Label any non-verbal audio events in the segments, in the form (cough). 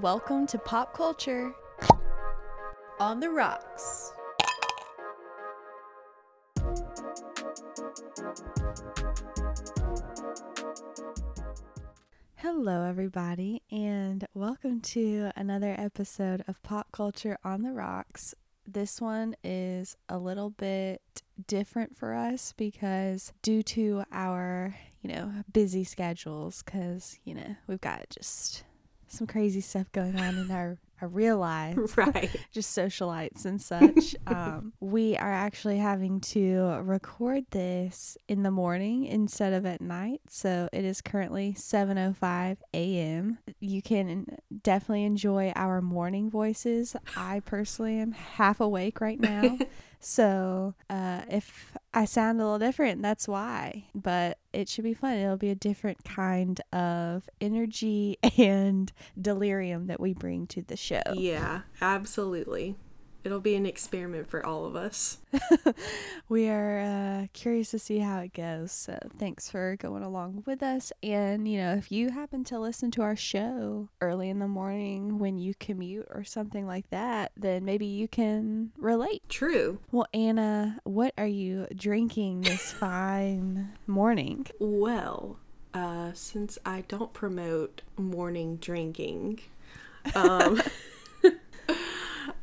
Welcome to Pop Culture on the Rocks. Hello, everybody, and welcome to another episode of Pop Culture on the Rocks. This one is a little bit different for us because, due to our, you know, busy schedules, because, you know, we've got just some crazy stuff going on in our, our real lives, (laughs) Right. (laughs) just socialites and such. (laughs) um, we are actually having to record this in the morning instead of at night. So it is currently 7:05 a.m. You can definitely enjoy our morning voices. I personally am half awake right now. So, uh, if I sound a little different, that's why. But it should be fun. It'll be a different kind of energy (laughs) and delirium that we bring to the show. Yeah, absolutely. It'll be an experiment for all of us. (laughs) we are uh, curious to see how it goes. So thanks for going along with us. And, you know, if you happen to listen to our show early in the morning when you commute or something like that, then maybe you can relate. True. Well, Anna, what are you drinking this (laughs) fine morning? Well, uh, since I don't promote morning drinking, um, (laughs)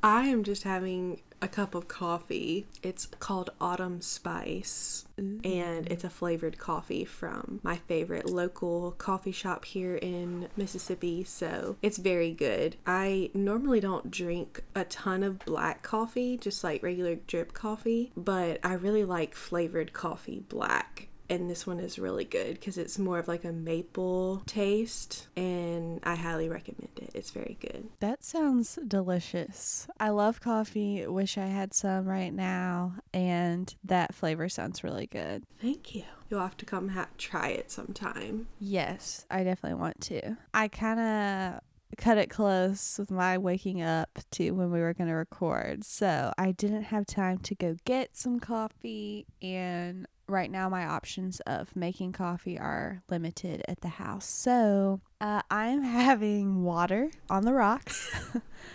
I am just having a cup of coffee. It's called Autumn Spice, and it's a flavored coffee from my favorite local coffee shop here in Mississippi. So it's very good. I normally don't drink a ton of black coffee, just like regular drip coffee, but I really like flavored coffee black and this one is really good because it's more of like a maple taste and i highly recommend it it's very good That sounds delicious. I love coffee. Wish I had some right now. And that flavor sounds really good. thank you you'll have to come ha- try it sometime Yes, I definitely want to. I kind of cut it close with my waking up to when we were going to record. So I didn't have time to go get some coffee. And right now, my options of making coffee are limited at the house. So uh, I'm (laughs) having water on the rocks.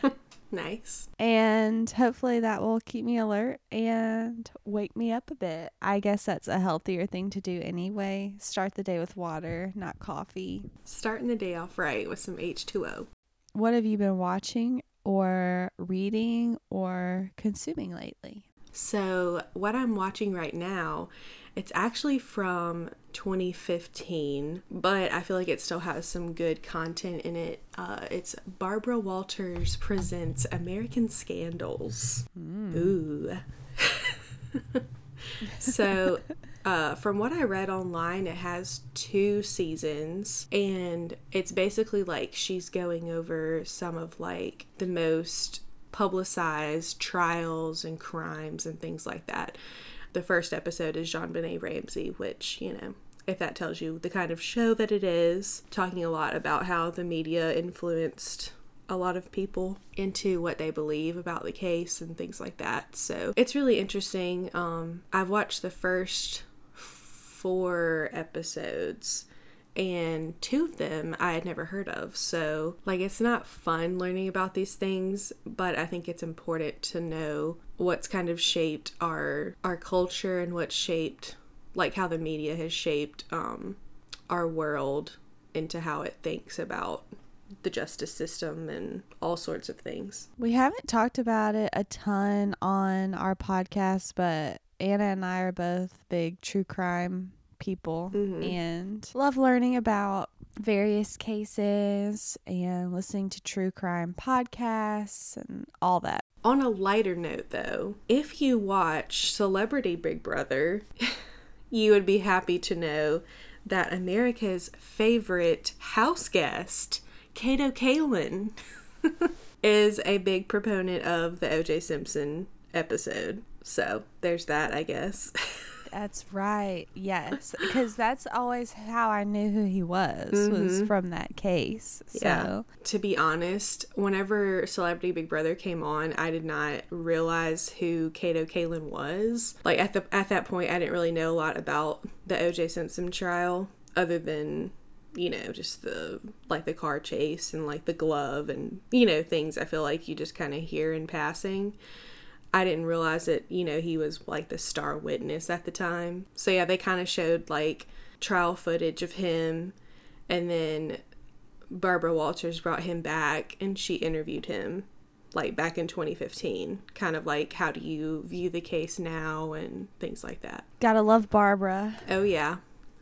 (laughs) nice and hopefully that will keep me alert and wake me up a bit. I guess that's a healthier thing to do anyway. Start the day with water, not coffee. starting the day off right with some h2o What have you been watching or reading or consuming lately? so what i'm watching right now it's actually from 2015 but i feel like it still has some good content in it. Uh, it's barbara walters presents american scandals. Ooh. (laughs) So uh, from what i read online it has two seasons and it's basically like she's going over some of like the most publicized trials and crimes and things like that the first episode is JonBenét Ramsey which you know if that tells you the kind of show that it is talking a lot about how the media influenced a lot of people into what they believe about the case and things like that. So it's really interesting. Um, I've watched the first four episodes and two of them I had never heard of. So, like, it's not fun learning about these things, but I think it's important to know what's kind of shaped our our culture and what's shaped like how the media has shaped um, our world into how it thinks about the justice system and all sorts of things. We haven't talked about it a ton on our podcast, but Anna and I are both big true crime people and love learning about various cases and listening to true crime podcasts and all that. On a lighter note, though, if you watch Celebrity Big Brother, (laughs) you would be happy to know that America's favorite house guest, Kato Kaelin, (laughs) is a big proponent of the OJ Simpson episode. So there's that, I guess. (laughs) That's right. Yes, because that's always how I knew who he was was mm-hmm. from that case. So Yeah. To be honest, whenever Celebrity Big Brother came on, I did not realize who Kato Kaelin was. Like at the at that point, I didn't really know a lot about the O.J. Simpson trial, other than you know, just the like the car chase and like the glove and you know, things I feel like you just kind of hear in passing. I didn't realize that, you know, he was like the star witness at the time. So yeah, they kind of showed like trial footage of him and then Barbara Walters brought him back and she interviewed him like back in 2015 kind of like how do you view the case now and things like that. Gotta love Barbara. oh yeah.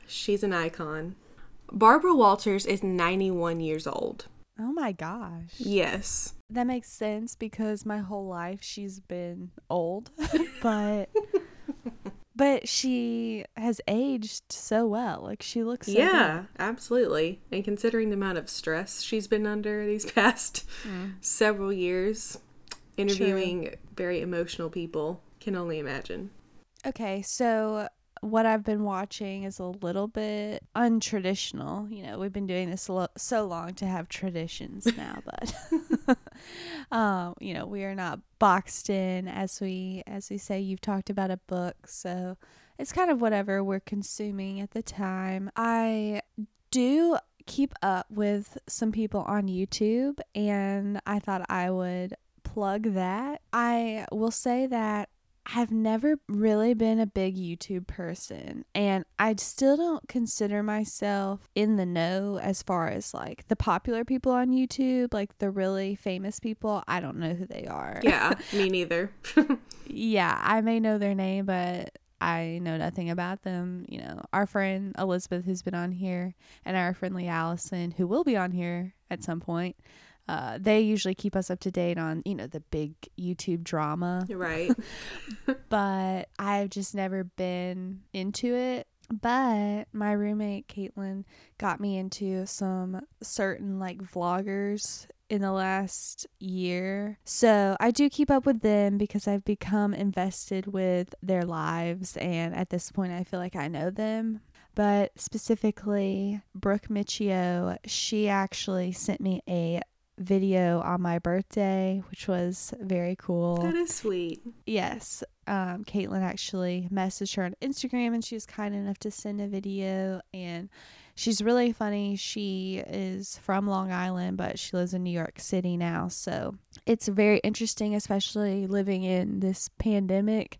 She's an icon. Barbara walters is 91 years old Oh my gosh. yes That makes sense because my whole life she's been old, (laughs) but but she has aged so well. Like she looks so yeah absolutely and considering the amount of stress she's been under these (laughs) past mm. several years interviewing very emotional people can only imagine. Okay, so what I've been watching is a little bit untraditional. You know, we've been doing this lo- so long to have traditions (laughs) now, but (laughs) um, you know, we are not boxed in as we as we say you've talked about a book, so it's kind of whatever we're consuming at the time. I do keep up with some people on YouTube and I thought I would plug that. I will say that I've never really been a big YouTube person, and I still don't consider myself in the know as far as like the popular people on YouTube, like the really famous people. I don't know who they are. yeah me (laughs) neither yeah, I may know their name, but I know nothing about them. You know, our friend Elizabeth, who's been on here, and our friend Lee Allison, who will be on here at some point. Uh, they usually keep us up to date on, you know, the big YouTube drama right (laughs) but I've just never been into it. But my roommate Caitlin got me into some certain like vloggers in the last year. So I do keep up with them because I've become invested with their lives and at this point I feel like I know them. But specifically Brooke Miccio, she actually sent me a video on my birthday, which was very cool. that is sweet Yes. Um, Caitlin actually messaged her on Instagram and she was kind enough to send a video and she's really funny. She is from Long Island, but she lives in New York City now. So it's very interesting, especially living in this pandemic,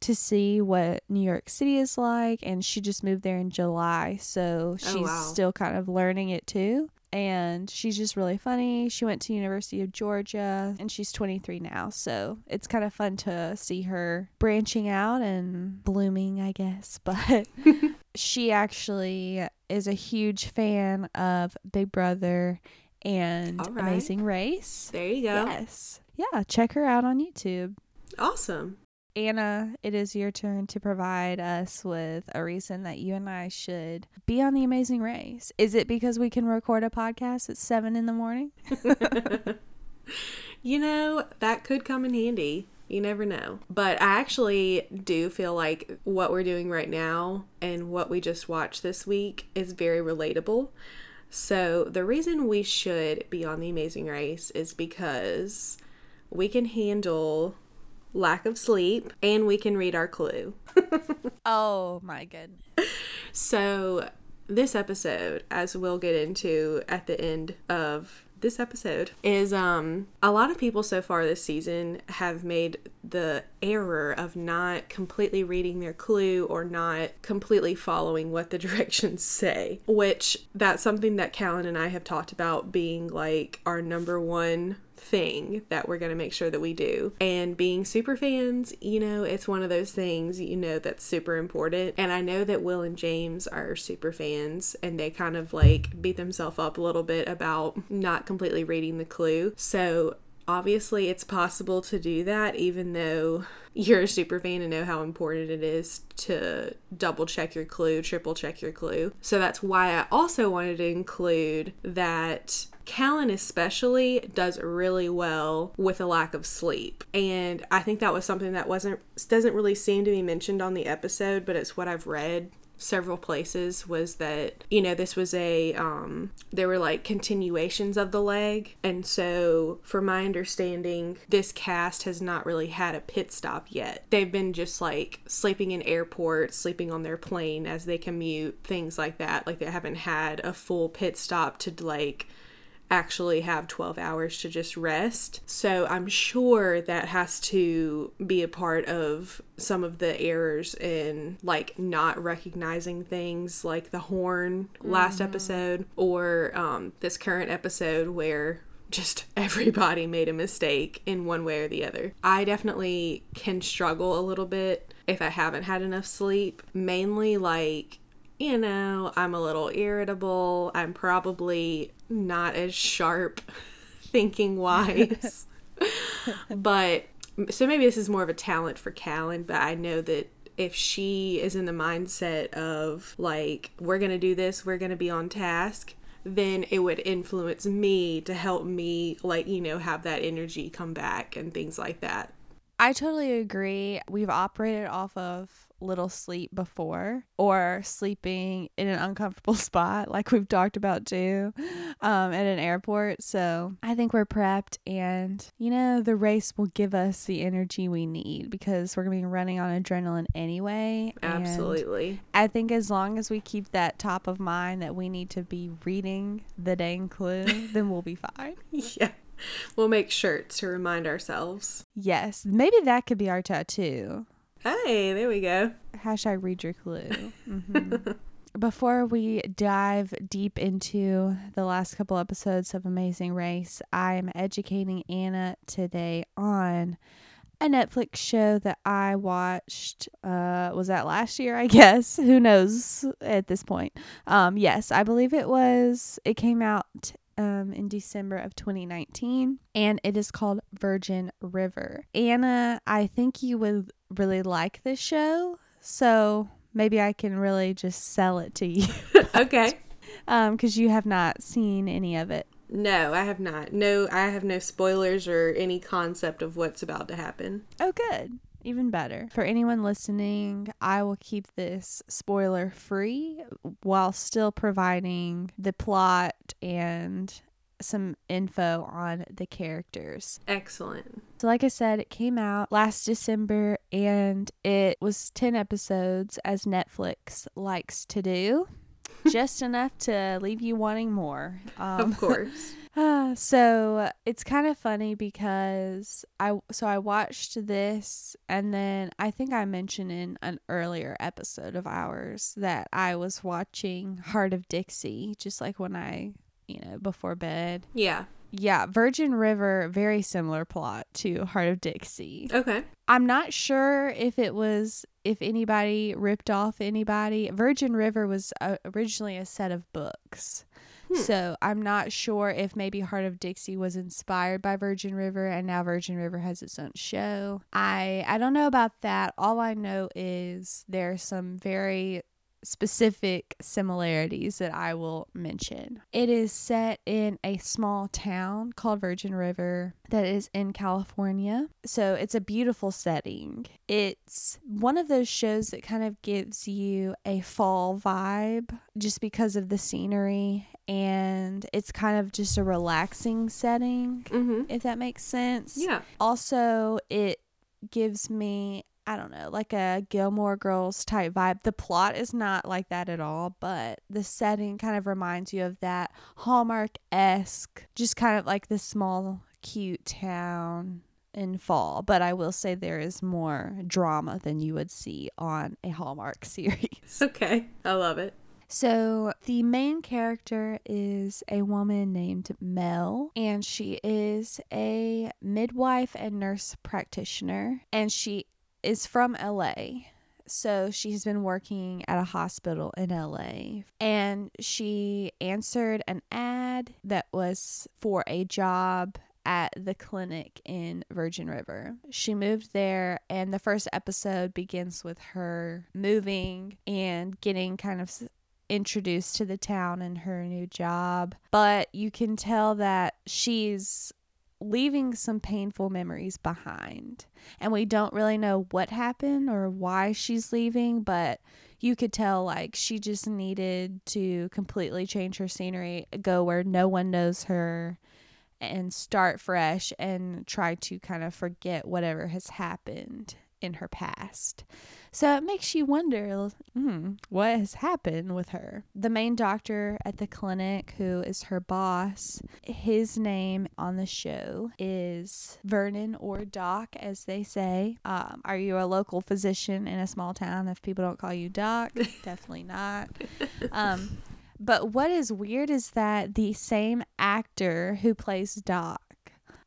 to see what New York City is like. And she just moved there in July. So she's Oh, wow. still kind of learning it too and she's just really funny. She went to University of Georgia and she's 23 now. So it's kind of fun to see her branching out and blooming, I guess. (laughs) But she actually is a huge fan of Big Brother and right. Amazing Race. there you go Yes. Yeah, check her out on YouTube. awesome Anna, it is your turn to provide us with a reason that you and I should be on the amazing race. Is it because we can record a podcast at seven in the morning? (laughs) You know, that could come in handy. You never know. But I actually do feel like what we're doing right now and what we just watched this week is very relatable. So, the reason we should be on The Amazing Race is because we can handle lack of sleep and we can read our clue. (laughs) Oh my goodness. So, this episode, as we'll get into at the end of this episode, is um a lot of people so far this season have made the error of not completely reading their clue or not completely following what the (laughs) directions say, which that's something that Callan and I have talked about being like our number one thing that we're going to make sure that we do. And being super fans, you know, it's one of those things, you know, that's super important. And I know that Will and James are super fans and they kind of like beat themselves up a little bit about not completely reading the clue. So obviously it's possible to do that even though you're a super fan and know how important it is to double check your clue, triple check your clue. So that's why I also wanted to include that Callan especially does really well with a lack of sleep. And I think that was something that wasn't doesn't really seem to be mentioned on the episode, but it's what I've read several places was that you know this was a um there were like continuations of the leg. And so from my understanding this cast has not really had a pit stop yet. They've been just like sleeping in airports sleeping on their plane as they commute things like that. Like they haven't had a full pit stop to like actually have 12 hours to just rest. So I'm sure that has to be a part of some of the errors in like not recognizing things like the horn last mm-hmm. episode or um, this current episode where just (laughs) everybody made a mistake in one way or the other. I definitely can struggle a little bit if I haven't had enough sleep, mainly like you know, I'm a little irritable. I'm probably not as sharp (laughs) thinking wise. (laughs) but so maybe this is more of a talent for Callan, but I know that if she is in the mindset of like, we're going to do this, we're going to be on task, then it would influence me to help me, like, you know, have that energy come back and things like that. I totally agree. We've operated off of little sleep before or sleeping in an uncomfortable (laughs) spot like we've talked about too um, at an airport. So i think we're prepped and you know the race will give us the energy we need because we're going to be running on adrenaline anyway. Absolutely. I think as long as we keep that top of mind that we need to be reading the dang clue (laughs) then we'll be fine. Yeah. We'll make shirts to remind ourselves. Yes, maybe that could be our tattoo. Hey, there we go. Hashtag read your clue. (laughs) Mm-hmm. (laughs) Before we dive deep into the last couple episodes of Amazing Race, I'm educating Anna today on a Netflix show that I watched. Uh, was that last year? I (laughs) guess. Who knows at this point? Um, yes, I believe it was. It came out um, in December of 2019, and it is called Virgin River. Anna, I think you would really like this show, so maybe I can really just sell it to you. (laughs) okay. (laughs) Um, because you have not seen any of it. No, I have not. No, I have no spoilers or any concept of what's about to happen. Oh, good even better. For anyone listening, I will keep this spoiler free while still providing the plot and some info on the characters. Excellent. So, like I said, it came out last December and it was 10 episodes, as Netflix likes to do, (laughs) just enough to leave you wanting more. Um, of course. (laughs) so it's kind of funny because I so I watched this and then I think I mentioned in an earlier episode of ours that I was watching Hart of Dixie just like when I, you know, before bed. Yeah. Yeah, Virgin River, very similar plot to Hart of Dixie. Okay. I'm not sure if it was if anybody ripped off anybody. Virgin River was uh, originally a set of books. Hmm. So I'm not sure if maybe Hart of Dixie was inspired by Virgin River and now Virgin River has its own show. I I don't know about that. All I know is there's some very specific similarities that I will mention. It is set in a small town called Virgin River that is in California. So it's a beautiful setting. It's one of those shows that kind of gives you a fall vibe just because of the scenery and it's kind of just a relaxing setting, mm-hmm. if that makes sense. Yeah. Also, it gives me I don't know, like a Gilmore Girls type vibe. The plot is not like that at all, but the setting kind of reminds you of that Hallmark esque, just kind of like this small, cute town in fall. But I will say there is more drama than you would see on a Hallmark (laughs) series. Okay, I love it. So, the main character is a woman named Mel, and she is a midwife and nurse practitioner, and she is from LA. So she's been working at a hospital in LA and she answered an ad that was for a job at the clinic in Virgin River. She moved there, and the first episode begins with her moving and getting kind of introduced to the town and her new job. But you can tell that she's leaving some painful memories behind. And we don't really know what happened or why she's leaving, but you could tell like she just needed to completely change her scenery, go where no one knows her, and start fresh and try to kind of forget whatever has happened in her past. So it makes you wonder hmm, what has happened with her. The main doctor at the clinic, who is her boss, his name on the show is Vernon or Doc, as they say. Um, are you a local physician in a small town if people don't call you Doc? (laughs) Definitely not. Um, but what is weird is that the same actor who plays Doc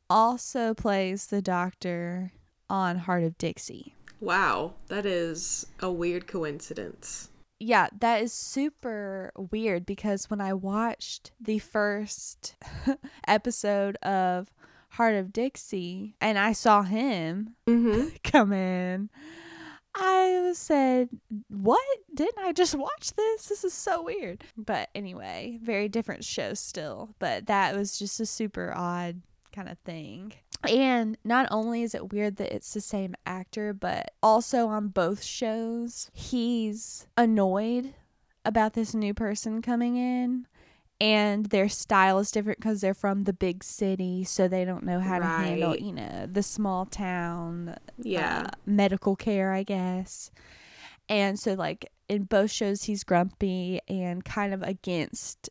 also plays the doctor on Hart of Dixie. Wow, that is a weird coincidence. Yeah, that is super weird because when I watched the first (laughs) episode of Hart of Dixie and I saw him Mm-hmm. (laughs) come in, I said, What? Didn't I just watch this? This is so weird. But anyway, very different show still. But that was just a super odd kind of thing. And not only is it weird that it's the same actor, but also on both shows, he's annoyed about this new person coming in. And their style is different because they're from the big city, so they don't know how to handle, you know, the small town Yeah. uh, medical care, I guess. And so, like in both shows, he's grumpy and kind of against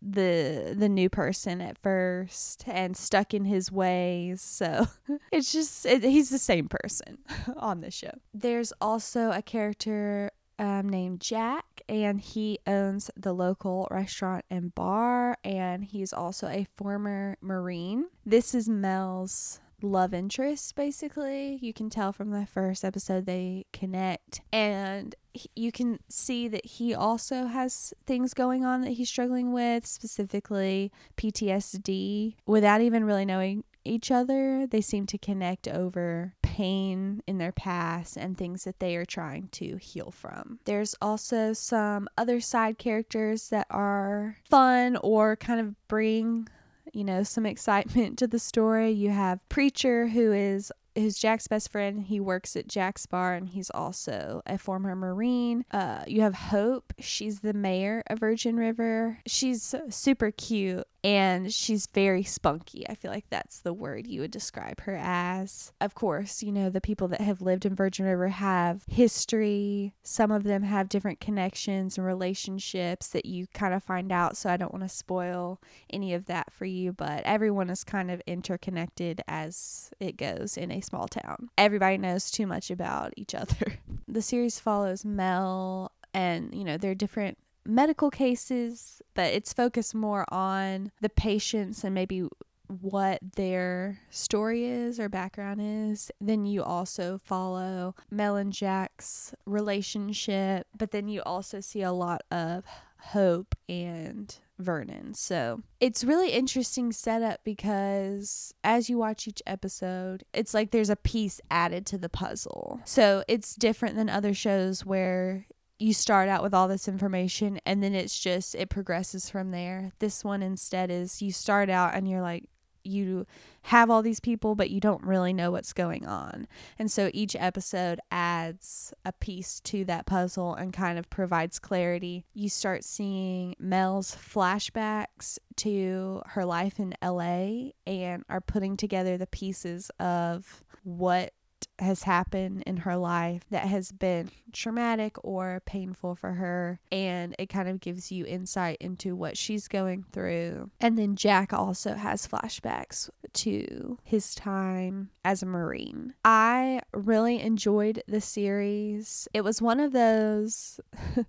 the the new person at first and stuck in his ways so (laughs) it's just it, he's the same person (laughs) on the show. There's also a character um, named jack and he owns the local restaurant and bar and he's also a former marine. This is mel's love interest basically. You can tell from the first episode they connect. And he- you can see that he also has things going on that he's struggling with specifically PTSD without even really knowing each other they seem to connect over pain in their past and things that they are trying to heal from. There's also some other side characters that are fun or kind of bring you know, some excitement to the story. You have Preacher, who is who's Jack's best friend. He works at Jack's bar and he's also a former Marine. Uh, you have Hope. She's the mayor of Virgin River. She's super cute and she's very spunky. I feel like that's the word you would describe her as. Of course, you know, the people that have lived in Virgin River have history. Some of them have different connections and relationships that you kind of find out. So I don't want to spoil any of that for you, but everyone is kind of interconnected as it goes in a small town. Everybody knows too much about each other. (laughs) The series follows Mel and, you know, they're different medical cases, but it's focused more on the patients and maybe what their story is or background is. Then you also follow Mel and Jack's relationship, but then you also see a lot of Hope and Vernon. So it's really interesting setup because as you watch each episode, it's like there's a piece added to the puzzle. So it's different than other shows where you start out with all this information and then it's just it progresses from there. This one instead is you start out and you're like you have all these people but you don't really know what's going on. And so each episode adds a piece to that puzzle and kind of provides clarity. You start seeing Mel's flashbacks to her life in LA and are putting together the pieces of what has happened in her life that has been traumatic or painful for her and it kind of gives you insight into what she's going through. And then Jack also has flashbacks to his time as a marine. I really enjoyed the series. It was one of those (laughs)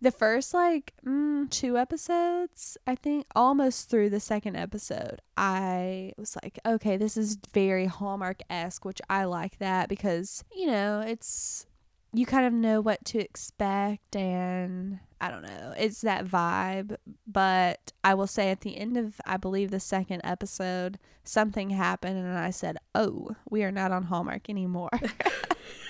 the first like mm, two episodes i think almost through the second episode i was like okay this is very hallmark-esque which i like that because you know it's you kind of know what to expect and i don't know it's that vibe. But i will say at the end of i believe the second episode something happened and i said oh we are not on hallmark anymore (laughs) (laughs)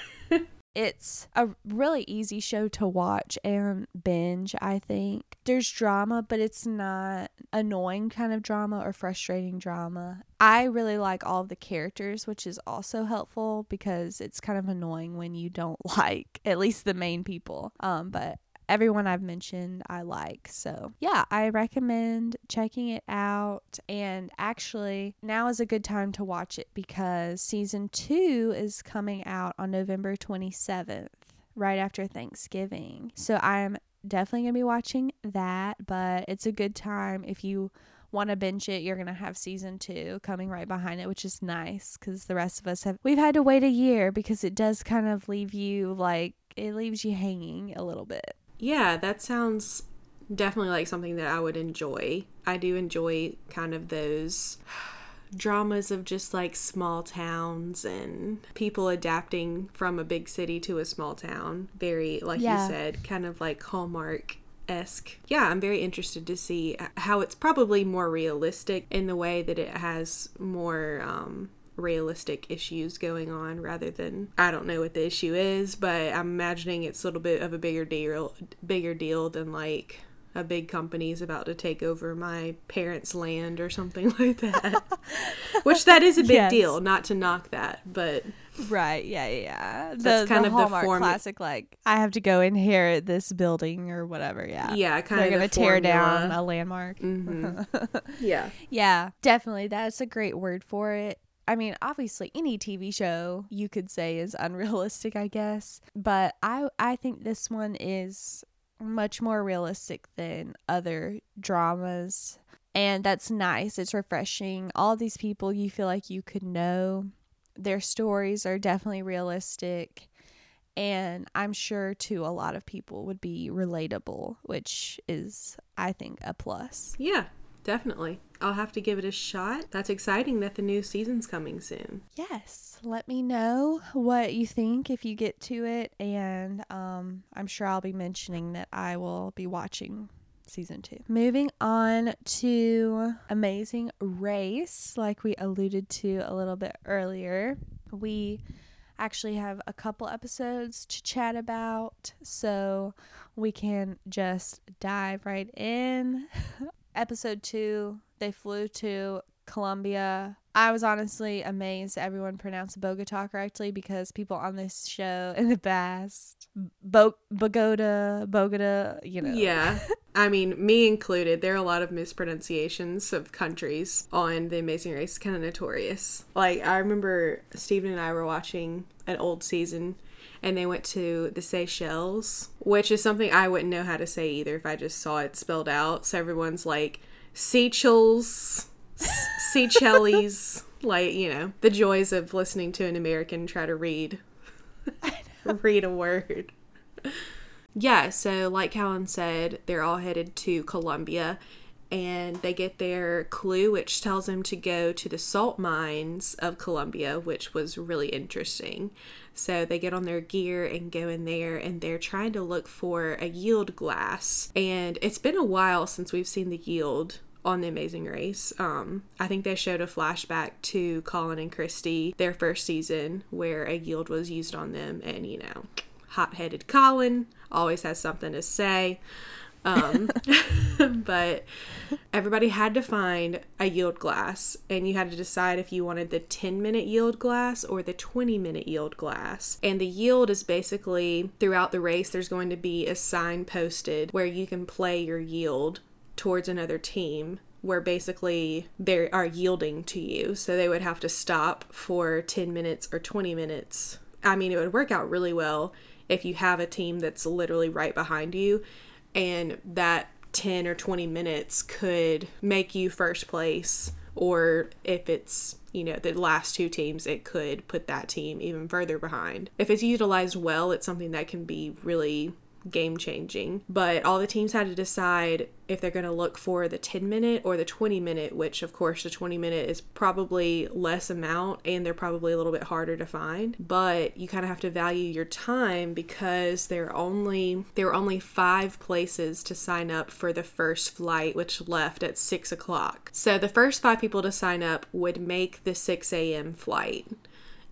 it's a really easy show to watch and binge, I think. There's drama, but it's not annoying kind of drama or frustrating drama. I really like all of the characters, which is also helpful because it's kind of annoying when you don't (laughs) like at least the main people. Um, but everyone I've mentioned I like. So, yeah, I recommend checking it out. And actually, now is a good time to watch it because season two is coming out on November 27th, right after Thanksgiving. So, I'm definitely going to be watching that, but it's a good time if you want to binge it, you're going to have season two coming right behind it, which is nice because the rest of us have, we've had to wait a year because it does kind of leave you like, it leaves you hanging a little bit. Yeah, that sounds definitely like something that I would enjoy. I do enjoy kind of those (sighs) dramas of just like small towns and people adapting from a big city to a small town. Very, like yeah. you said, kind of like Hallmark esque. Yeah, I'm very interested to see how it's probably more realistic in the way that it has more um, realistic issues going on rather than I don't know what the issue is, but I'm imagining it's a little bit of a bigger deal bigger deal than like a big company is about to take over my parents' land or something (laughs) like that. Which that is a big yes. deal, not to knock that, but Right, yeah, yeah. That's the, kind the of Hallmark the form- classic like I have to go inherit this building or whatever, yeah. Yeah, kind of. They're of going to tear down a landmark. Mm-hmm. (laughs) yeah. Yeah, definitely. That's a great word for it. I mean, obviously any TV show you could say is (laughs) unrealistic, I guess, but I I think this one is much more realistic than other dramas. And that's nice. It's refreshing. All these people you feel like you could know. Their stories are definitely realistic. And I'm sure to a lot of people would be relatable, which is, I think, a plus. Yeah, definitely. I'll have to give it a shot. That's exciting that the new season's coming soon. Yes. Let me know what you think if you get to it. And um, I'm sure I'll be mentioning that I will be watching season two. Moving on to Amazing Race, like we alluded to a little bit earlier. We actually have a couple episodes to chat about, so we can just dive right in. (laughs) Episode two they flew to Colombia. I was honestly amazed everyone pronounced Bogota correctly because people on this show (laughs) in the past, Bo- Bogota, Bogota, you know. Yeah. (laughs) I mean, me included, there are a lot of mispronunciations of countries on The Amazing Race, kind of notorious. Like, I remember Stephen and I were watching an old season and they went to the Seychelles, which is something I wouldn't know how to say either if I just saw it spelled out. So everyone's like, Seychelles, Seychelles, (laughs) like, you know, the joys of listening to an American try to read (laughs) read a word. Yeah, so like Callan said, they're all headed to Colombia and they get their clue which tells them to go to the salt mines of Colombia, which was really interesting. So they get on their gear and go in there and they're trying to look for a yield glass. And it's been a while since we've seen the yield on The Amazing Race. Um, I think they showed a flashback to Colin and Christie, their first season, where a yield was used on them. And, you know, hot headed Colin always has something to say. Um, (laughs) (laughs) but everybody had to find a yield glass, and you had to decide if you wanted the 10 minute yield glass or the 20 minute yield glass. And the yield is basically throughout the race, there's going to be a sign posted where you can play your yield towards another team where basically they are yielding to you. So they would have to stop for 10 minutes or 20 minutes. I mean, it would work out really well if you have a team that's literally right behind you and that 10 or 20 minutes could make you first place or if it's you know the last two teams it could put that team even further behind. If it's utilized well it's something that can be really game changing. But all the teams had to decide if they're going to look for the 10 minute or the 20 minute, which of course the 20 minute is probably less amount and they're probably a little bit harder to find. But you kind of have to value your time because there are only there are only five places to sign up for the first flight, which left at six o'clock. So the first five people to sign up would make the 6 a.m. flight.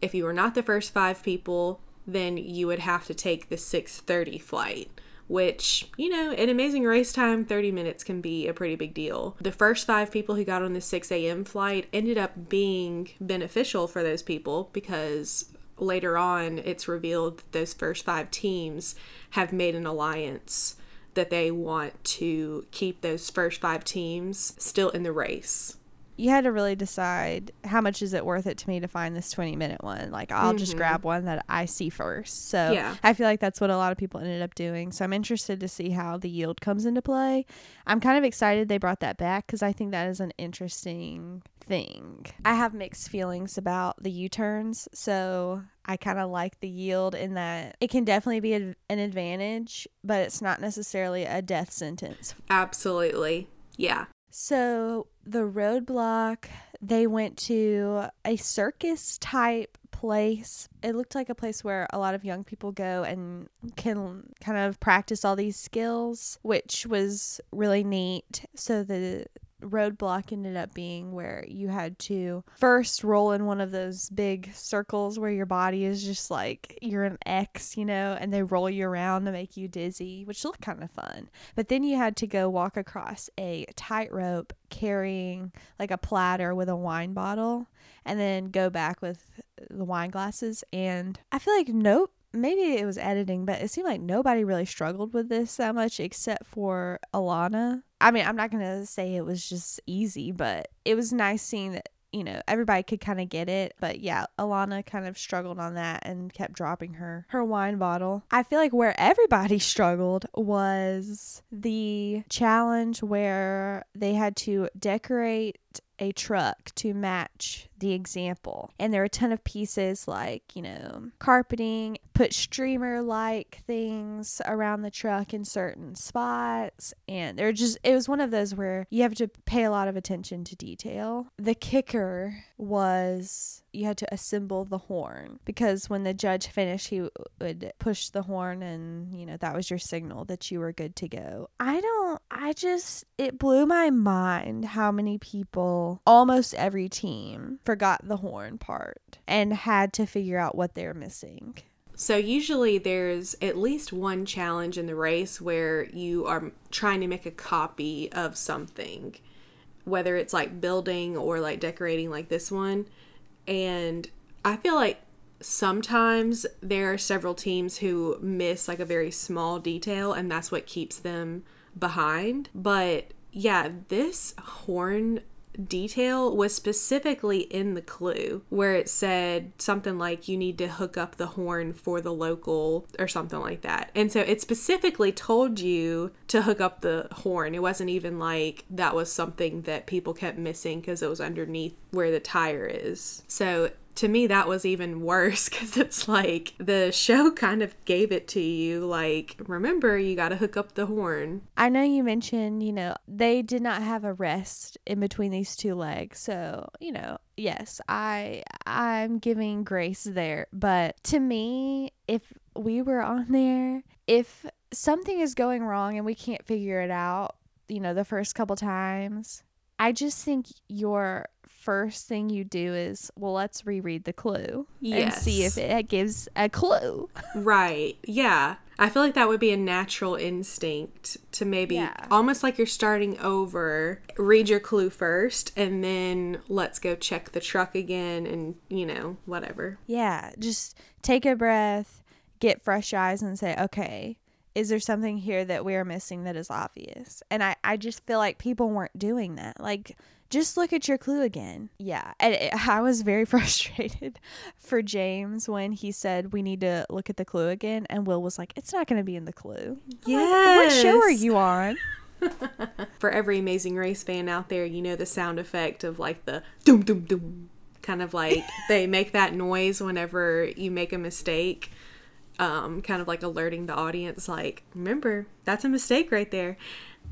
If you were not the first five people, then you would have to take the 6:30 flight which, you know, in amazing race time, 30 minutes can be a pretty big deal. The first five people who got on the 6 a.m. flight ended up being beneficial for those people because later on it's revealed that those first five teams have made an alliance that they want to keep those first five teams still in the race you had to really decide how much is it worth it to me to find this 20 minute one like i'll mm-hmm. just grab one that i see first so yeah. i feel like that's what a lot of people ended up doing so i'm interested to see how the yield comes into play i'm kind of excited they brought that back because i think that is an interesting thing i have mixed feelings about the u-turns so I kind of like the yield in that it can definitely be a, an advantage, but it's not necessarily a death sentence. Absolutely. Yeah. So the roadblock, they went to a circus type place. It looked like a place where a lot of young people go and can kind of practice all these skills, which was really neat. So the roadblock ended up being where you had to first roll in one of those big circles where your body is just like you're an X, you know, and they roll you around to make you dizzy, which looked kind of fun. But then you had to go walk across a tightrope carrying like a platter with a wine bottle and then go back with the wine glasses. And I feel like nope maybe it was editing, but it seemed like nobody really struggled with this that much except for Alana. I mean, I'm not going to say it was just easy, but it was nice seeing that, you know, everybody could kind of get it. But yeah, Alana kind of struggled on that and kept dropping her her wine bottle. I feel like where everybody (laughs) struggled was the challenge where they had to decorate a truck to match the example. And there are a ton of pieces like, you know, carpeting, put streamer like things around the truck in certain spots. And they're just, it was one of those where you have to pay a lot of attention to detail. The kicker was you had to assemble the horn because when the judge finished, he would push the horn and, you know, that was your signal that you were good to go. I don't, I just, it blew my mind how many people, almost every team, forgot the horn part and had to figure out what they're missing. So, usually there's at least one challenge in the race where you are trying to make a copy of something, whether it's like building or like decorating, like this one. And I feel like sometimes there are several teams who miss like a very small detail, and that's what keeps them behind. But yeah, this horn detail was specifically in the clue where it said something like you need to hook up the horn for the local or something like that. And so it specifically told you to hook up the horn. It wasn't even like that was something that people kept missing because it was underneath where the tire is. So to me that was even worse (laughs) because it's like the show kind of gave it to you like remember you got to hook up the horn. I know you mentioned you know they did not have a rest in between these two legs so you know yes i i'm giving grace there. But to me if we were on there if something is going wrong and we can't figure it out you know the first couple times i just think your first thing you do is, well, let's reread the clue yes. and see if it gives a clue. right. Yeah. I feel like that would be a natural instinct to maybe yeah. almost like you're starting over, read your clue first, and then let's go check the truck again and, you know, whatever. Yeah. Just take a breath, get fresh eyes, and say, okay, is there something here that we are missing that is obvious? And I, I just feel like people weren't doing that. Like, just look at your clue again. Yeah. And it, (laughs) I was very (laughs) frustrated for James when he said we need to look at the clue again. And Will was like, it's not going to be in the clue. Yeah. Like, what show are you on? (laughs) for every Amazing Race fan out there, you know the sound effect of like the doom, doom, doom. Kind of like they make that noise whenever you make a mistake. Um, kind of like alerting the audience, like, remember, that's a mistake right there.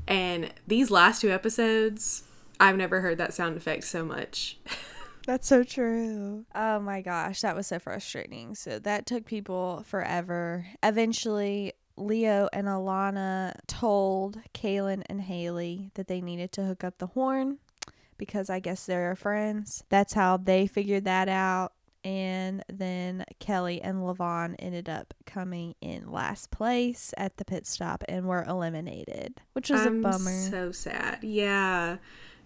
And these last two episodes, I've never heard that sound effect so much. (laughs) That's so true. Oh my gosh, that was so frustrating. So that took people forever. Eventually, Leo and Alana told Kaylin and Haley that they needed to hook up the horn because I guess they're friends. That's how they figured that out. And then Kelly and Levon ended up coming in last place at the pit stop and were eliminated, which was I'm a bummer. So sad. Yeah.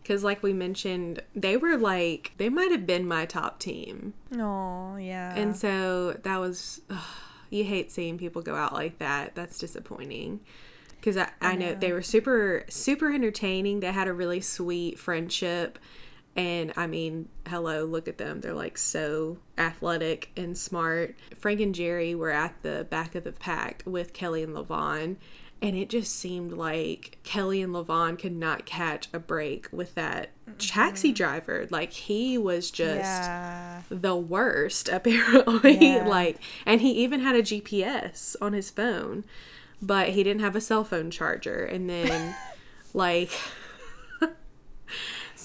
Because, like we mentioned, they were like, they might have been my top team. Oh, yeah. And so that was, ugh, you hate seeing people go out like that. That's disappointing. Because I, I, know. they were super, super entertaining. They had a really sweet friendship. And I mean, hello, look at them. They're like so athletic and smart. Frank and Jerry were at the back of the pack with Kelly and Levon and it just seemed like Kelly and Levon could not catch a break with that mm-hmm. taxi driver. Like he was just yeah. the worst (laughs) apparently. Yeah. like and he even had a GPS on his phone, but he didn't have a cell phone charger. And then (laughs) like (laughs)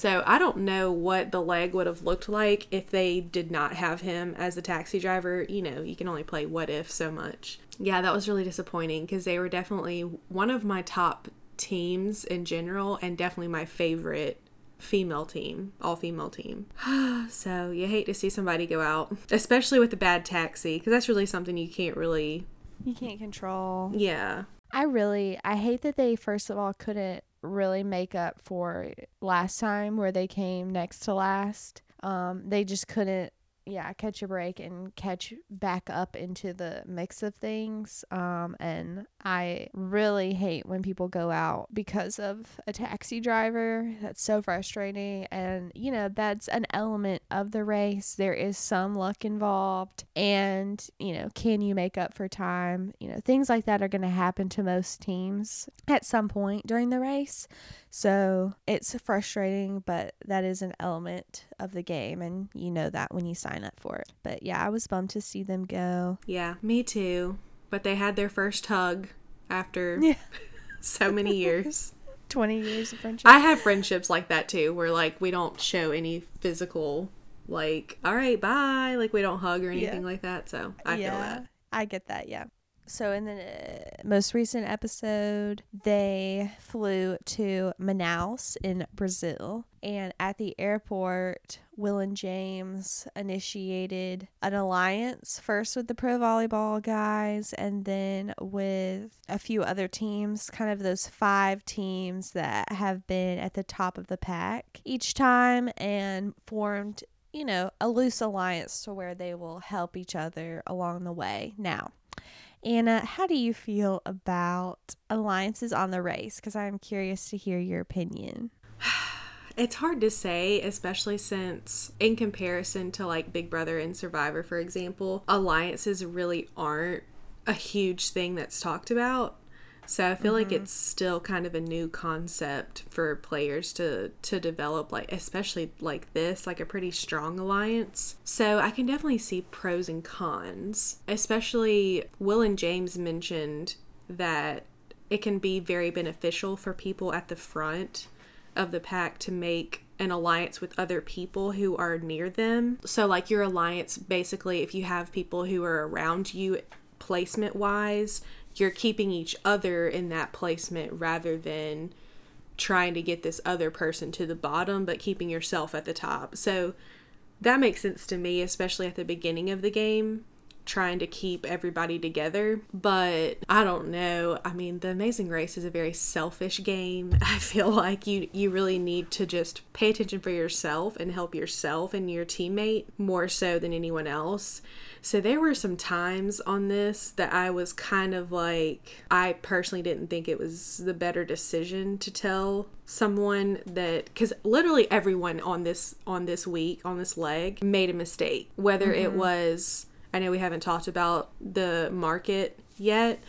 So I don't know what the leg would have looked like if they did not have him as the taxi driver. You know, you can only play what if so much. Yeah, that was really disappointing because they were definitely one of my top teams in general and definitely my favorite female team, all female team. (sighs) so you hate to see somebody go out, especially with a bad taxi, because that's really something you can't really. You can't control. Yeah. I really, I hate that they, first of all, couldn't really make up for last time where they came next to last. Um, they just couldn't yeah, catch a break and catch back up into the mix of things. Um, and I really hate when people go out because of a taxi driver. That's so frustrating. And, you know, that's an element of the race. There is some luck involved. And, you know, can you make up for time? You know, things like that are going to happen to most teams at some point during the race. So it's frustrating, but that is an element of the game, and you know that when you sign up for it. But yeah, I was bummed to see them go. Yeah, me too. But they had their first hug after (laughs) yeah. (laughs) so many years. (laughs) 20 years of friendship. I have friendships like that too, where like we don't show any physical, like, all right, bye. Like we don't hug or anything yeah. like that. So I yeah, feel that. I get that. Yeah. So, in the uh, most recent episode, they flew to Manaus in Brazil. And at the airport, Will and James initiated an alliance first with the pro volleyball guys and then with a few other teams, kind of those five teams that have been at the top of the pack each time and formed you know, a loose alliance to where they will help each other along the way. Now, Anna, how do you feel about alliances on the race? Because I'm curious to hear your opinion. It's hard to say, especially since, in comparison to like Big Brother and Survivor, for example, alliances really aren't a huge thing that's talked about. So I feel mm-hmm. like it's still kind of a new concept for players to to develop like especially like this, like a pretty strong alliance. So I can definitely see pros and cons. Especially Will and James mentioned that it can be very beneficial for people at the front of the pack to make an alliance with other people who are near them. So, like your alliance, basically, if you have people who are around you placement wise, you're keeping each other in that placement rather than trying to get this other person to the bottom but keeping yourself at the top. So that makes sense to me, especially at the beginning of the game, trying to keep everybody together. But I don't know. I mean, the Amazing Race is a very selfish game. (laughs) I feel like you you really need to just pay attention for yourself and help yourself and your teammate more so than anyone else. So there were some times on this that I was kind of like, I personally didn't think it was the better decision to tell someone that because literally everyone on this on this week on this leg made a mistake whether mm-hmm. it was i know we haven't talked about the market yet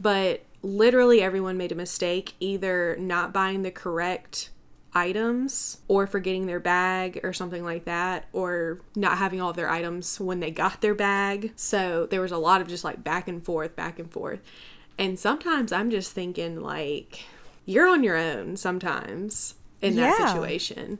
but literally everyone made a mistake either not buying the correct items or forgetting their bag or something like that or not having all of their items when they got their bag. So there was a lot of just like back and forth, back and forth. And sometimes I'm just thinking like you're on your own sometimes in yeah. that situation.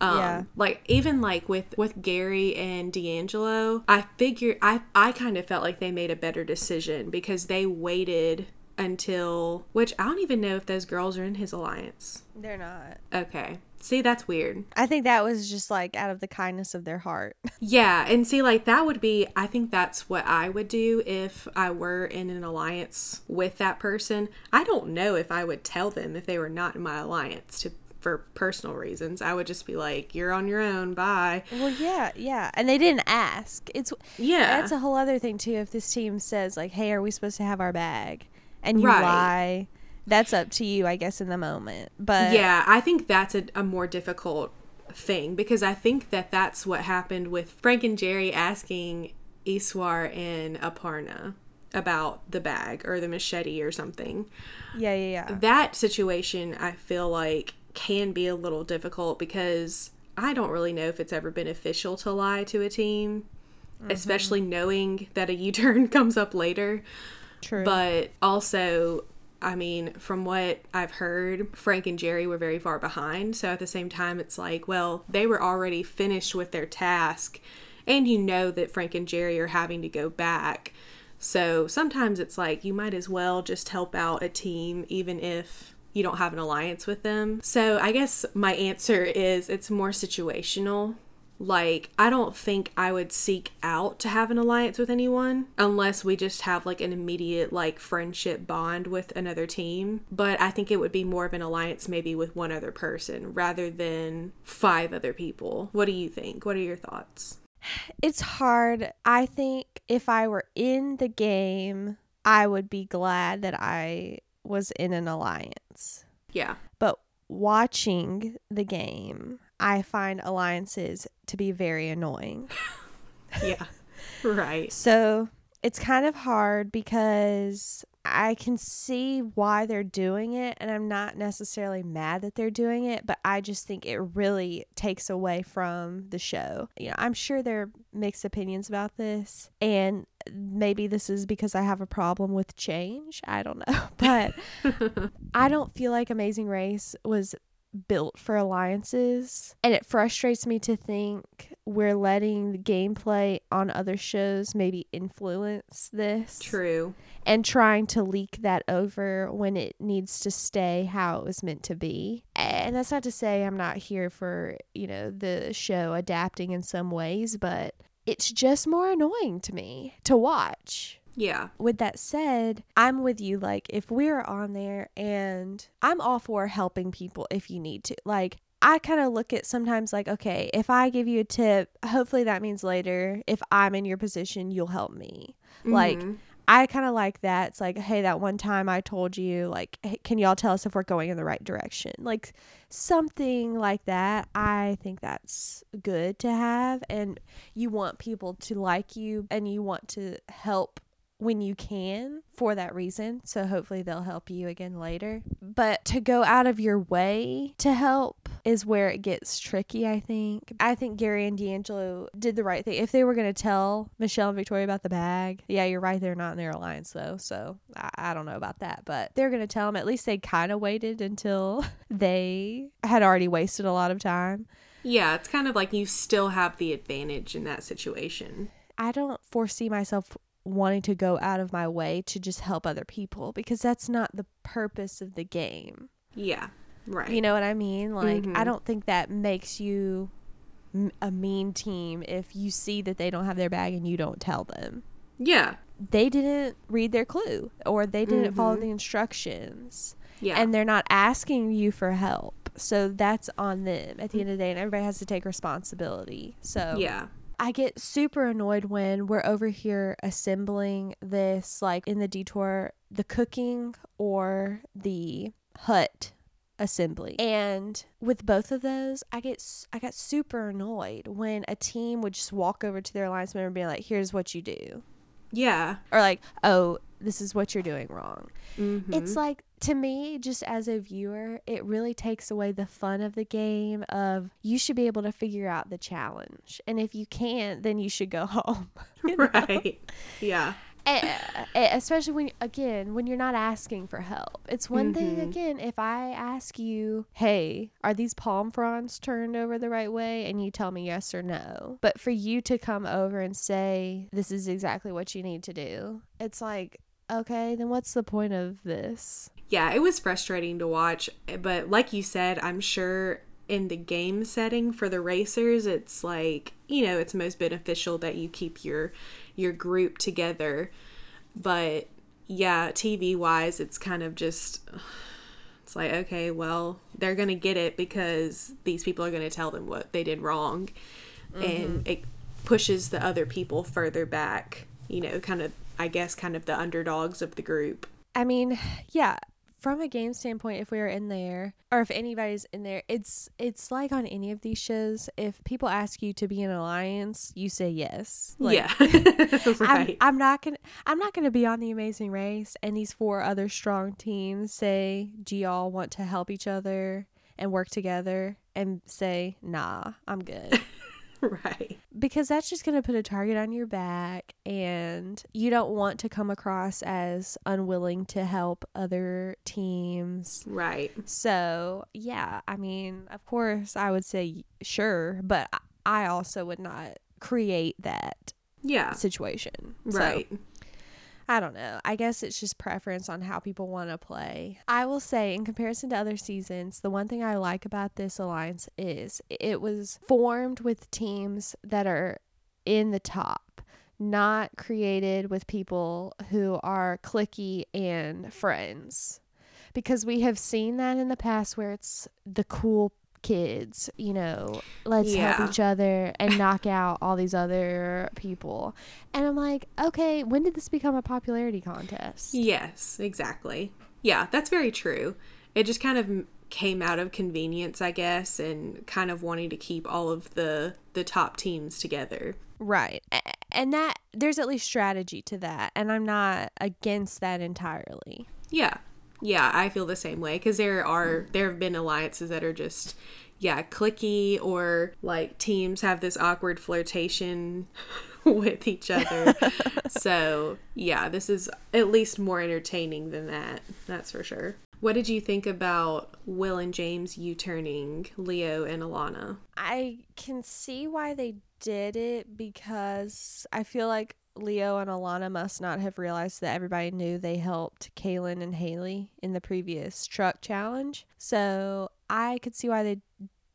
Um, yeah. like even like with with Gary and DeAngelo, I figure I I kind of felt like they made a better decision because they waited until which I don't even know if those girls are in his alliance. They're not. Okay. See, that's weird. I think that was just like out of the kindness of their heart. (laughs) Yeah, and see, like that would be, I think that's what I would do if I were in an alliance with that person. I don't know if I would tell them if they were not in my alliance to for personal reasons. I would just be like, "You're on your own. Bye." Well, yeah, yeah, and they didn't ask. It's Yeah, that's a whole other thing too. If this team says like, "Hey, are we supposed to have our bag?" and you Right. lie, that's up to you, I guess, in the moment. But yeah. I think that's a, a more difficult thing because I think that that's what happened with Frank and Jerry asking Eswar and Aparna about the bag or the machete or something. yeah, yeah, yeah. that situation I feel like can be a little difficult because I don't really know if it's ever beneficial to lie to a team, mm-hmm. especially knowing that a U turn (laughs) comes up later. True. But also, I mean, from what I've heard, Frank and Jerry were very far behind. So at the same time, it's like, well, they were already finished with their task, and you know that Frank and Jerry are having to go back. So sometimes it's like you might as well just help out a team, even if you don't have an alliance with them. So I guess my answer is it's more situational. Like, I don't think I would seek out to have an alliance with anyone unless we just have like an immediate like friendship bond with another team. But I think it would be more of an alliance maybe with one other person rather than five other people. What do you think? What are your thoughts? it's hard. I think if I were in the game, I would be glad that I was in an alliance. Yeah. But watching the game, I find alliances to be very annoying. (laughs) Yeah. right. So it's kind of hard because I can see why they're doing it, and I'm not necessarily mad that they're doing it, but I just think it really takes away from the show. You know, I'm sure there are mixed opinions about this, and maybe this is because I have a problem with change. I don't know. (laughs) (laughs) But I don't feel like Amazing Race was built for alliances. And it frustrates me to think we're letting the gameplay on other shows maybe influence this. True. And trying to leak that over when it needs to stay how it was meant to be. And that's not to say I'm not here for, you know, the show adapting in some ways, but it's just more annoying to me to watch Yeah. with that said, I'm with you. Like, if we're on there and I'm all for helping people if you need to. Like, I kind of look at sometimes like, okay, if I give you a tip, hopefully that means later, if I'm in your position, you'll help me. Like, Mhm. I kind of like that. It's like, hey, that one time I told you, like, hey, can y'all tell us if we're going in the right direction? Like, something like that. I think that's good to have. And you want people to like you and you want to help when you can for that reason. So hopefully they'll help you again later. But to go out of your way to help is where it gets tricky, I think. I think Gary and DeAngelo did the right thing. If they were going to tell Michelle and Victoria about the bag, yeah, you're right. They're not in their alliance, though. So I, I don't know about that. But they're going to tell them. At least they kind of waited until (laughs) they had already wasted a lot of time. Yeah, it's kind of like you still have the advantage in that situation. I don't foresee myself wanting to go out of my way to just help other people because that's not the purpose of the game. Yeah. Right. You know what I mean? Like, I Mhm. don't think that makes you m- a mean team if you see that they don't have their bag and you don't tell them. yeah. They didn't read their clue or they didn't follow Mhm. the instructions Yeah. and they're not asking you for help. So that's on them at the end of the day, and everybody has to take responsibility. So yeah. I get super annoyed when we're over here assembling this, like in the detour, the cooking or the hut assembly. And with both of those, I get I got super annoyed when a team would just walk over to their alliance member and be like, "Here's what you do," Yeah. or like, "Oh, this is what you're doing wrong." Mm-hmm. It's like to me, just as a viewer, it really takes away the fun of the game of you should be able to figure out the challenge. And if you can't, then you should go (laughs) home. (laughs) you know? right. Yeah. Eh, Especially when again, when you're not asking for help. It's one thing Mhm. again if I ask you, "Hey, are these palm fronds turned over the right way?" and you tell me yes or no. But for you to come over and say, "This is exactly what you need to do." It's like, "Okay, then what's the point of this?" Yeah, it was frustrating to watch, but like you said, I'm sure in the game setting for the racers, it's like, you know, it's most beneficial that you keep your your group together. But yeah, TV wise, it's kind of just it's like, okay, well, they're going to get it because these people are going to tell them what they did wrong. Mm-hmm. And it pushes the other people further back, you know, kind of I guess kind of the underdogs of the group. I mean, yeah, from a game standpoint, if we are in there or if anybody's in there, it's it's like on any of these shows. If people ask you to be in an alliance, you say yes. Like, yeah, (laughs) (laughs) right. I'm, I'm not gonna I'm not gonna be on the Amazing Race, and these four other strong teams say, "Do y'all want to help each other and work together?" And say, "Nah, I'm good." (laughs) (laughs) right. Because that's just going to put a target on your back, and you don't want to come across as unwilling to help other teams. Right. So, yeah, I mean, of course, I would say sure, but I also would not create that yeah situation. Right. So, I don't know. I guess it's just preference on how people want to play. I will say, in comparison to other seasons, the one thing I like about this alliance is it was formed with teams that are in the top, not created with people who are clicky and friends. Because we have seen that in the past where it's the cool kids, you know, let's yeah. help each other and knock out all these other people. And I'm like, okay, when did this become a popularity contest? Yes, exactly. Yeah, that's very true. It just kind of came out of convenience, I guess, and kind of wanting to keep all of the the top teams together. Right. And that there's at least strategy to that, and I'm not against that entirely. Yeah. Yeah, I feel the same way because there are there have been alliances that are just yeah clicky or like teams have this awkward flirtation (laughs) with each other. (laughs) so yeah, this is at least more entertaining than that. That's for sure. What did you think about Will and James U turning Leo and Alana? I can see why they did it because I feel like Leo and Alana must not have realized that everybody knew they helped Kaylynn and Haley in the previous truck challenge. So I could see why they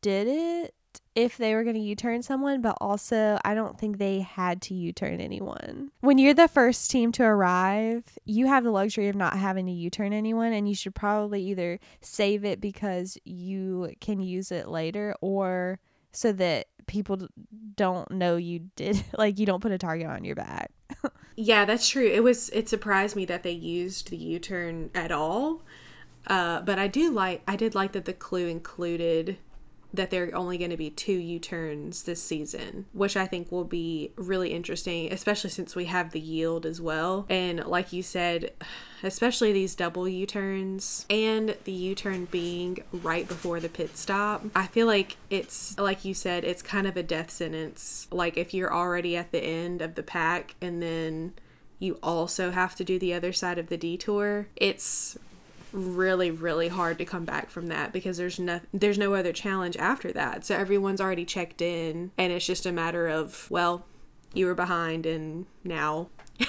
did it if they were going to U turn someone, but also I don't think they had to U turn anyone. When you're the first team to arrive, you have the luxury of not having to U turn anyone, and you should probably either save it because you can use it later or so that people don't know you did (laughs) like you don't put a target on your back. Yeah, that's true. It was it surprised me that they used the U-turn at all. Uh, but I do like I did like that the clue included that there are only going to be two U turns this season, which I think will be really interesting, especially since we have the yield as well. And like you said, especially these double U turns and the U turn being right before the pit stop, I feel like it's, like you said, it's kind of a death sentence. Like if you're already at the end of the pack and then you also have to do the other side of the detour, it's really really hard to come back from that because there's no there's no other challenge after that. So everyone's already checked in and it's just a matter of well, you were behind and now (laughs)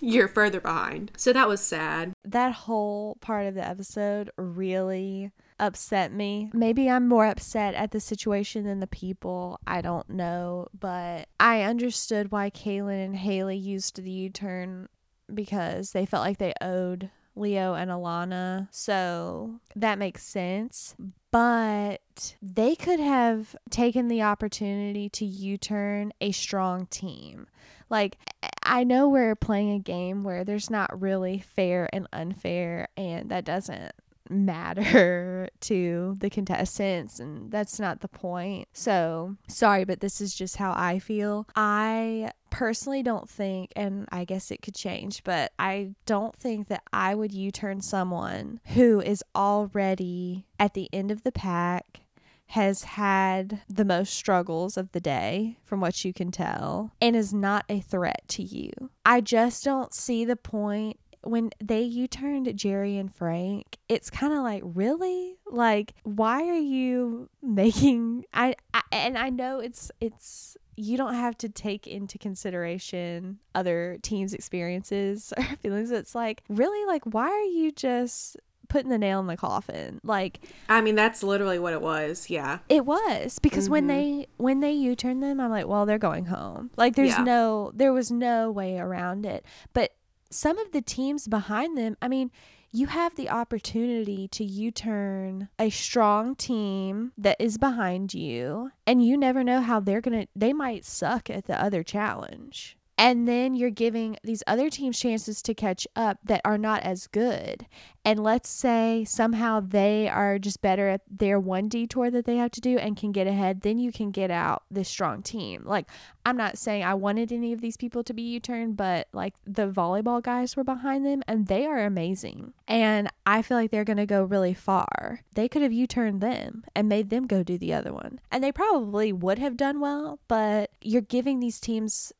you're further behind. So that was sad. That whole part of the episode really upset me. Maybe I'm more upset at the situation than the people. I don't know. But I understood why Kaylynn and Haley used the U turn because they felt like they owed Leo and Alana. So that makes sense. But they could have taken the opportunity to U turn a strong team. Like, I know we're playing a game where there's not really fair and unfair, and that doesn't matter (laughs) to the contestants and that's not the point. So, sorry but this is just how I feel. I personally don't think and I guess it could change, but I don't think that I would U-turn someone who is already at the end of the pack has had the most struggles of the day, from what you can tell, and is not a threat to you. I just don't see the point when they U turned Jerry and Frank, it's kind of like, really? Like, why are you making I, I and I know it's it's you don't have to take into consideration other teams' experiences (laughs) or feelings. It's like, really like why are you just putting the nail in the coffin. Like I mean, that's literally what it was. Yeah. it was because when Mhm. they when they U-turn them, I'm like, well, they're going home. Like there's Yeah. no there was no way around it. But some of the teams behind them, I mean, you have the opportunity to U-turn a strong team that is behind you, and you never know how they're going to they might suck at the other challenge. And then you're giving these other teams chances to catch up that are not as good. And let's say somehow they are just better at their one detour that they have to do and can get ahead, then you can get out this strong team. Like, I'm not saying I wanted any of these people to be U turn, but like the volleyball guys were behind them and they are amazing. And I feel like they're going to go really far. They could have U turned them and made them go do the other one. And they probably would have done well, but you're giving these teams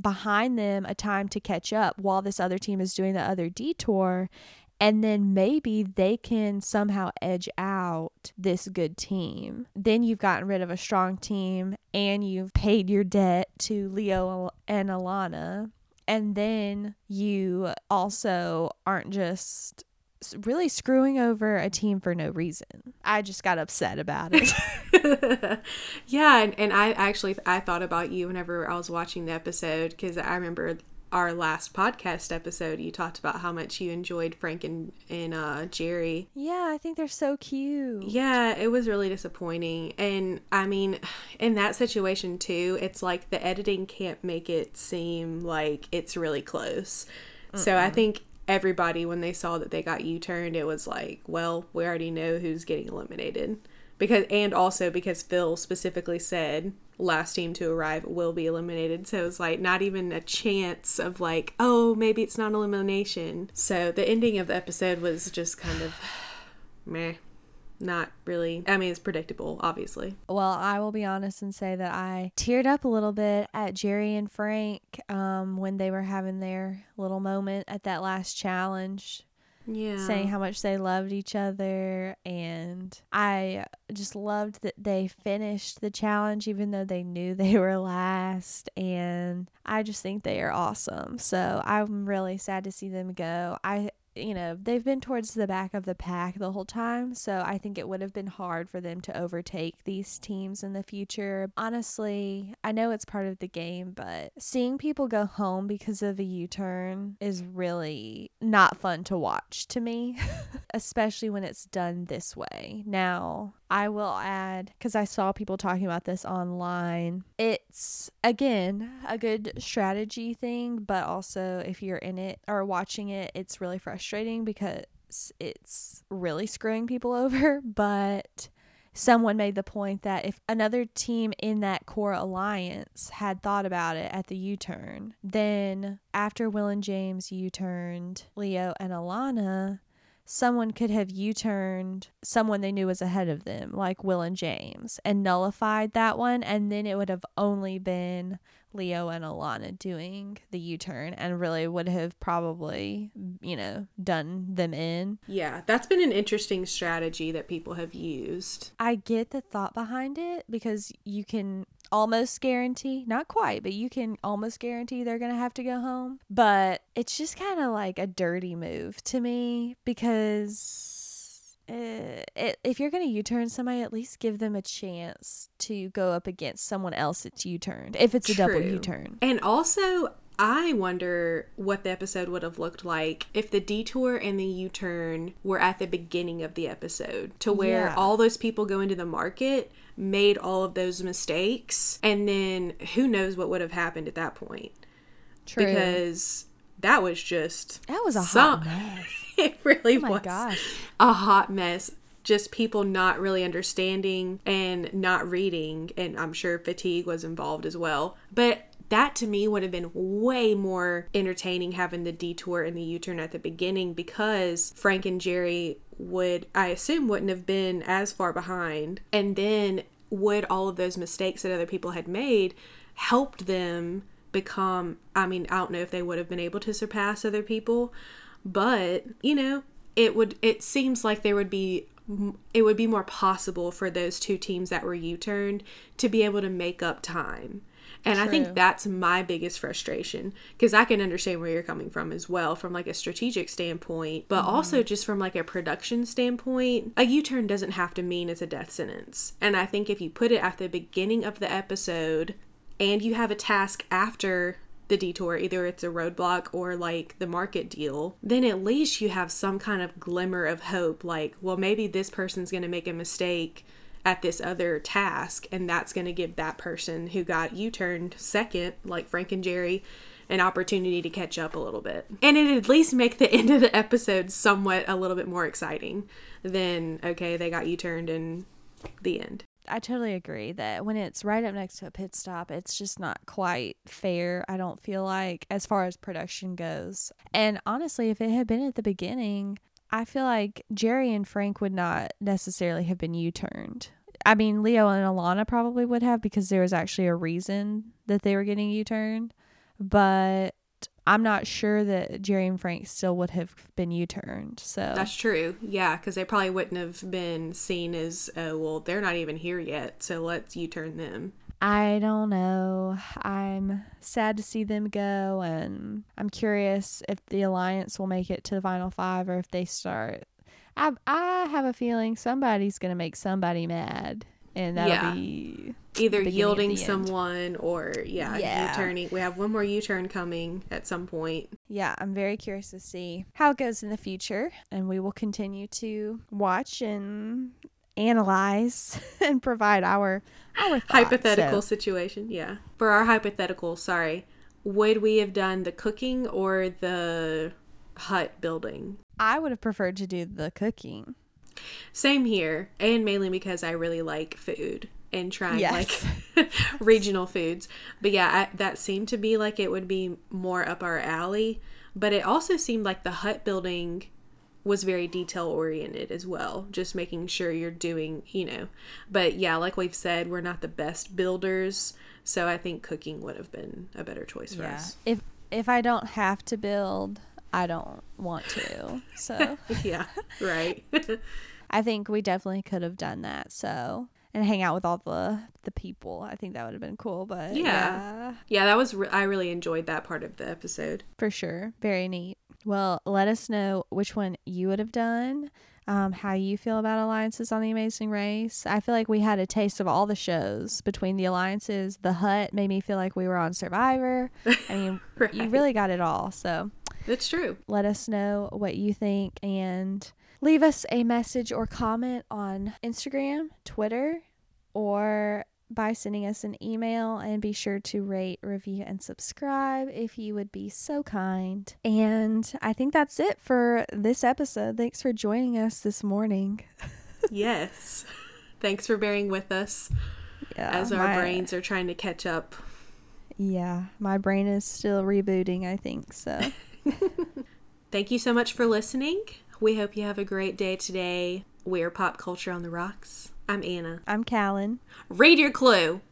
behind them a time to catch up while this other team is doing the other detour and then maybe they can somehow edge out this good team. Then you've gotten rid of a strong team and you've paid your debt to Leo and Alana. And then you also aren't just really screwing over a team for no reason. I just got upset about it. (laughs) yeah, and, and I actually I thought about you whenever I was watching the episode because I remember our last podcast episode. You talked about how much you enjoyed Frank and and uh, Jerry. yeah, I think they're so cute. Yeah, it was really disappointing, and I mean, in that situation too, it's like the editing can't make it seem like it's really close. So I think everybody when they saw that they got U-turned, it was like, well, we already know who's getting eliminated. Because and also because Phil specifically said last team to arrive will be eliminated. So it's like not even a chance of like, oh, maybe it's not elimination. So the ending of the episode was just kind of (sighs) meh. Not really. I mean, it's predictable, obviously. Well, I will be honest and say that I teared up a little bit at Jerry and Frank um, when they were having their little moment at that last challenge, Yeah. saying how much they loved each other. And I just loved that they finished the challenge even though they knew they were last. And I just think they are awesome. So I'm really sad to see them go. I you know, they've been towards the back of the pack the whole time, so I think it would have been hard for them to overtake these teams in the future. Honestly, I know it's part of the game, but seeing people go home because of a U turn is really not fun to watch to me, (laughs) especially when it's done this way. Now, I will add, because I saw people talking about this online, it's again a good strategy thing, but also if you're in it or watching it, it's really frustrating because it's really screwing people (laughs) over. But someone made the point that if another team in that core alliance had thought about it at the U turn, then after Will and James U turned Leo and Alana, someone could have U turned someone they knew was ahead of them, like Will and James, and nullified that one. And then it would have only been Leo and Alana doing the U turn and really would have probably, you know, done them in. Yeah, that's been an interesting strategy that people have used. I get the thought behind it because you can almost guarantee, not quite, but you can almost guarantee they're going to have to go home. But it's just kind of like a dirty move to me because uh, it, if you're going to U-turn somebody, at least give them a chance to go up against someone else that's U-turned. If it's a double U-turn. And also, I wonder what the episode would have looked like if the detour and the U turn were at the beginning of the episode, to where Yeah. all those people go into the market, made all of those mistakes, and then who knows what would have happened at that point. True. Because that was just. that was a some- hot mess. (laughs) it really Oh my was gosh. a hot mess. Just people not really understanding and not reading, and I'm sure fatigue was involved as well. But that to me would have been way more entertaining having the detour and the U turn at the beginning because Frank and Jerry would, I assume, wouldn't have been as far behind. And then would all of those mistakes that other people had made helped them become, I mean, I don't know if they would have been able to surpass other people, but you know it would it seems like there would be it would be more possible for those two teams that were u-turned to be able to make up time And I think that's my biggest frustration because I can understand where you're coming from as well, from like a strategic standpoint, but mm-hmm. also just from like a production standpoint. A U turn doesn't have to mean it's a death sentence. And I think if you put it at the beginning of the episode and you have a task after the detour, either it's a roadblock or like the market deal, then at least you have some kind of glimmer of hope like, well, maybe this person's going to make a mistake at this other task, and that's going to give that person who got U turned second, like Frank and Jerry, an opportunity to catch up a little bit. And it at least make the (laughs) end of the episode somewhat a little bit more exciting than, okay, they got U turned and the end. I totally agree that when it's right up next to a pit stop, it's just not quite fair. I don't feel like as far as production goes. And honestly, if it had been at the beginning, I feel like Jerry and Frank would not necessarily have been U turned. I mean, Leo and Alana probably would have because there was actually a reason that they were getting U turned. But I'm not sure that Jerry and Frank still would have been U turned. So That's true. Yeah, because they probably wouldn't have been seen as, oh, well, they're not even here yet, so let's U turn them. I don't know. I'm sad to see them go, and I'm curious if the Alliance will make it to the final five or if they start. I I have a feeling somebody's gonna make somebody mad, and that'll Yeah. be Either yielding the end. someone or, yeah, Yeah. U-turning. We have one more U-turn coming at some point. yeah. I'm very curious to see how it goes in the future, and we will continue to watch and analyze (laughs) and provide our our thoughts. hypothetical So- situation. Yeah. For our hypothetical, sorry, would we have done the cooking or the hut building? I would have preferred to do the cooking. Same here, and mainly because I really like food and trying Yes. like (laughs) (laughs) regional foods. But yeah, I, that seemed to be like it would be more up our alley. But it also seemed like the hut building was very detail oriented as well, just making sure you're doing, you know. But yeah, like we've said, we're not the best builders, so I think cooking would have been a better choice for us. If if I don't have to build, I don't want to. So (laughs) yeah, right. (laughs) I think we definitely could have done that. So and hang out with all the the people. I think that would have been cool. But Yeah. yeah, yeah, that was re- I really enjoyed that part of the episode. for sure, very neat. Well, let us know which one you would have done. Um, how you feel about alliances on the Amazing Race? I feel like we had a taste of all the shows between the alliances. The Hut made me feel like we were on Survivor. (laughs) I mean, you really got it all. So It's true. let us know what you think and leave us a message or comment on Instagram, Twitter, or by sending us an email and be sure to rate, review, and subscribe if you would be so kind. And I think that's it for this episode. Thanks for joining us this morning. (laughs) yes. Thanks for bearing with us Yeah, as our my- brains are trying to catch up. Yeah, my brain is still rebooting, I think. So, (laughs) Thank you so much for listening. We hope you have a great day today. We're Pop Culture on the Rocks. I'm Anna. I'm Callan. Read your clue.